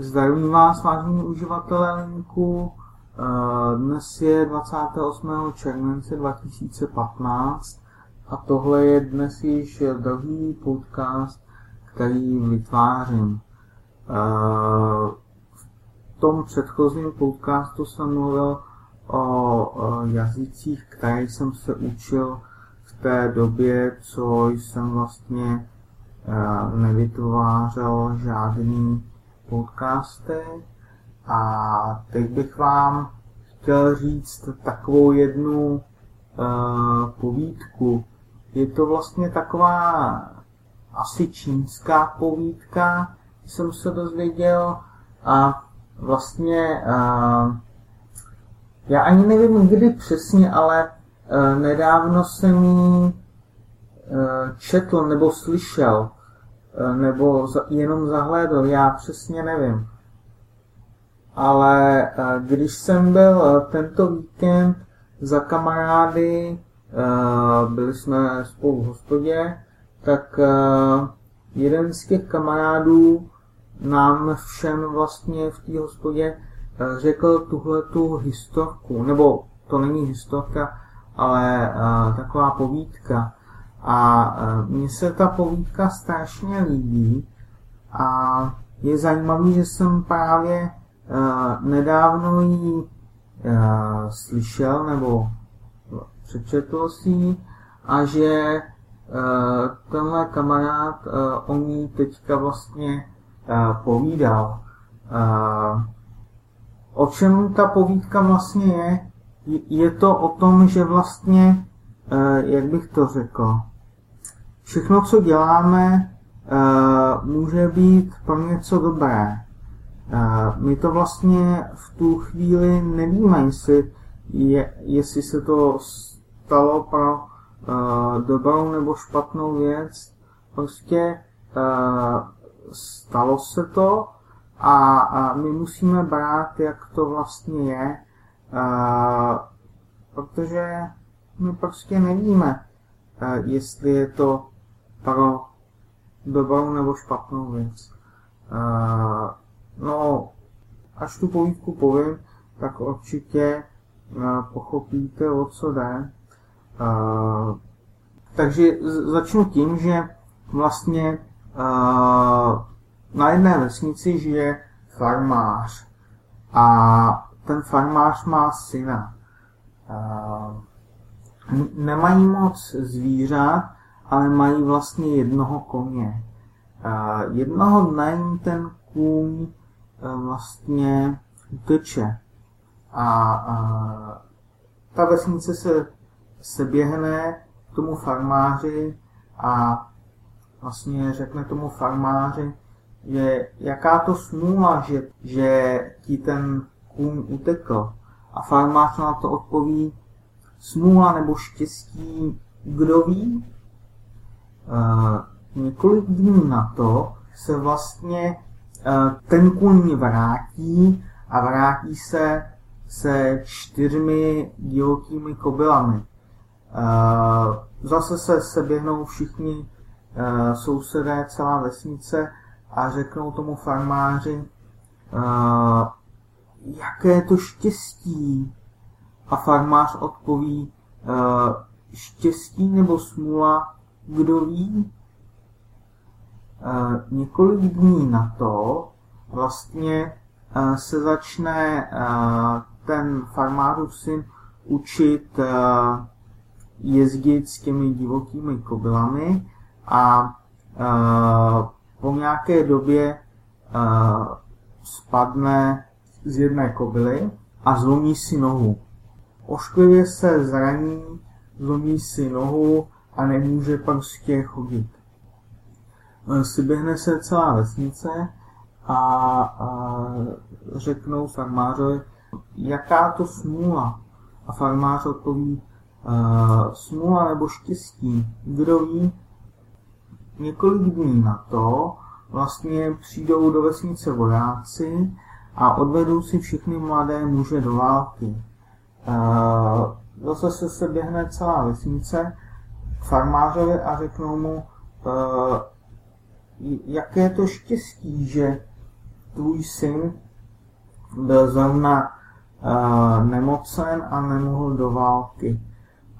Zdravím vás, vážení uživatelé linku. Eh, dnes je 28. července 2015 a tohle je dnes již druhý podcast, který vytvářím. Eh, v tom předchozím podcastu jsem mluvil o jazycích, které jsem se učil v té době, co jsem vlastně eh, nevytvářel žádný podcasty. A teď bych vám chtěl říct takovou jednu uh, povídku. Je to vlastně taková asi čínská povídka, jsem se dozvěděl. A vlastně uh, já ani nevím kdy přesně, ale uh, nedávno jsem ji uh, četl nebo slyšel nebo jenom zahlédl, já přesně nevím. Ale eh, když jsem byl eh, tento víkend za kamarády, byli jsme spolu v hospodě, tak jeden z těch kamarádů nám všem vlastně v té hospodě řekl tuhle tu historku, nebo to není historka, ale taková povídka. A e, mně se ta povídka strašně líbí a je zajímavý, že jsem právě uh, nedávno ji uh, slyšel nebo přečetl si a že tenhle kamarád o ní teďka vlastně povídal. O čem ta povídka vlastně je? Je to o tom, že vlastně, jak bych to řekl, všechno, co děláme, uh, může být pro něco dobré. Uh, my to vlastně v tu chvíli nevíme, jestli, je, jestli se to stalo pro uh, dobrou nebo špatnou věc. Prostě stalo se to a, my musíme brát, jak to vlastně je, protože my prostě nevíme, jestli je to pro dobrou nebo špatnou věc. No, až tu povídku povím, tak určitě pochopíte, o co jde. Takže začnu tím, že vlastně uh, na jedné vesnici žije farmář a ten farmář má syna. Uh, nemají moc zvířat, ale mají vlastně jednoho koně. Jednoho dne jim ten kůň e, vlastně uteče. A, ta vesnice se, se běhne k tomu farmáři a vlastně řekne tomu farmáři, že jaká to smůla, že, že ti ten kůň utekl. A farmář na to odpoví, smůla nebo štěstí, kdo ví, několik dní na to se vlastně ten kůň vrátí a vrátí se se čtyřmi divokými kobylami. Zase se seběhnou všichni sousedé, celá vesnice a řeknou tomu farmáři, jaké to štěstí. A farmář odpoví, štěstí nebo smůla kdo ví, eh, několik dní na to vlastně eh, se začne eh, ten farmářův syn učit jezdit s těmi divokými kobylami a po nějaké době spadne z jedné kobily a zlomí si nohu. Ošklivě se zraní, zlomí si nohu a nemůže prostě chodit. Syběhne se celá vesnice a, a řeknou farmářovi, jaká to smůla. A farmář odpoví, uh, smůla nebo štěstí, kdo ví. Několik dní na to vlastně přijdou do vesnice vojáci a odvedou si všechny mladé muže do války. Uh, zase se se běhne celá vesnice farmářovi a řeknou mu, uh, jaké to štěstí, že tvůj syn byl zrovna uh, nemocen a nemohl do války.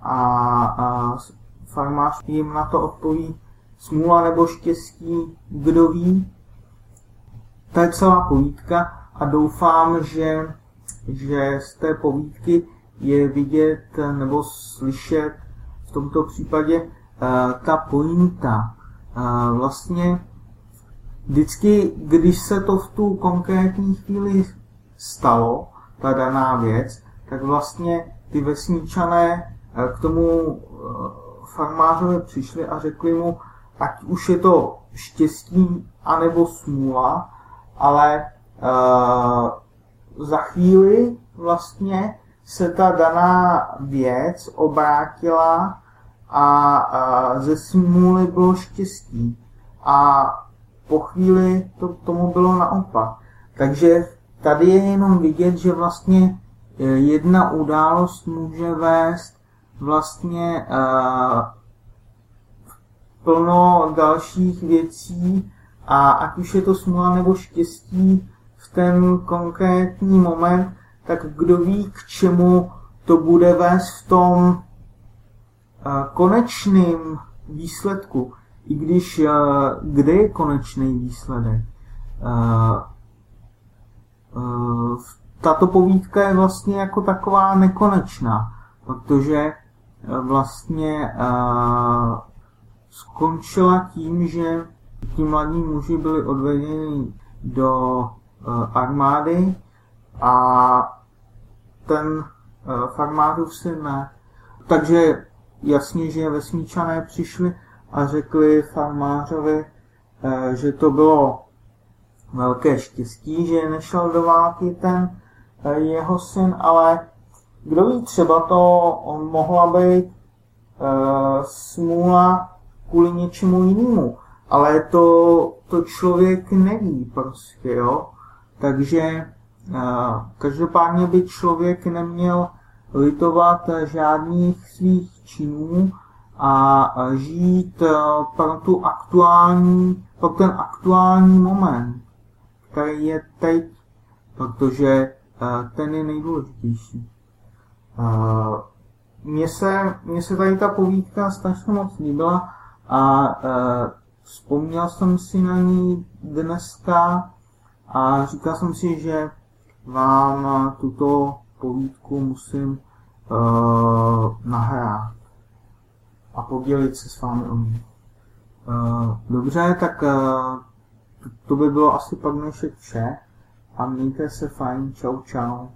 A farmář jim na to odpoví smůla nebo štěstí, kdo ví. To je celá povídka a doufám, že, že z té povídky je vidět nebo slyšet v tomto případě uh, ta pointa. Uh, vlastně vždycky, když se to v tu konkrétní chvíli stalo, ta daná věc, tak vlastně ty vesničané uh, k tomu farmářovi přišli a řekli mu, ať už je to štěstí anebo smůla, ale uh, za chvíli vlastně se ta daná věc obrátila a, a ze smůly bylo štěstí. A po chvíli to tomu bylo naopak. Takže tady je jenom vidět, že vlastně e, jedna událost může vést vlastně uh, plno dalších věcí a ať už je to smůla nebo štěstí v ten konkrétní moment, tak kdo ví, k čemu to bude vést v tom eh, konečném výsledku. I když, eh, kde je konečný výsledek? Eh, tato povídka je vlastně jako taková nekonečná, protože vlastně skončila tím, že ti mladí muži byli odvedeni do armády a ten eh, farmářův syn ne. Takže jasně, že vesničané přišli a řekli farmářovi, eh, že to bylo velké štěstí, že nešel do války ten eh, jeho syn, ale kdo ví, třeba to mohla být smůla kvůli něčemu jinému. Ale to, to člověk neví prostě, jo. Takže Každopádně by člověk neměl litovat žádných svých činů a žít pro, tu aktuální, pro ten aktuální moment, který je teď, protože ten je nejdůležitější. Mně se, mně se tady ta povídka strašně moc líbila a vzpomněl jsem si na ní dneska a říkal jsem si, že vám tuto povídku musím uh, nahrát a podělit se s vámi o ní. Uh, dobře, tak uh, to by bylo asi pak dnešek vše a mějte se fajn, čau čau.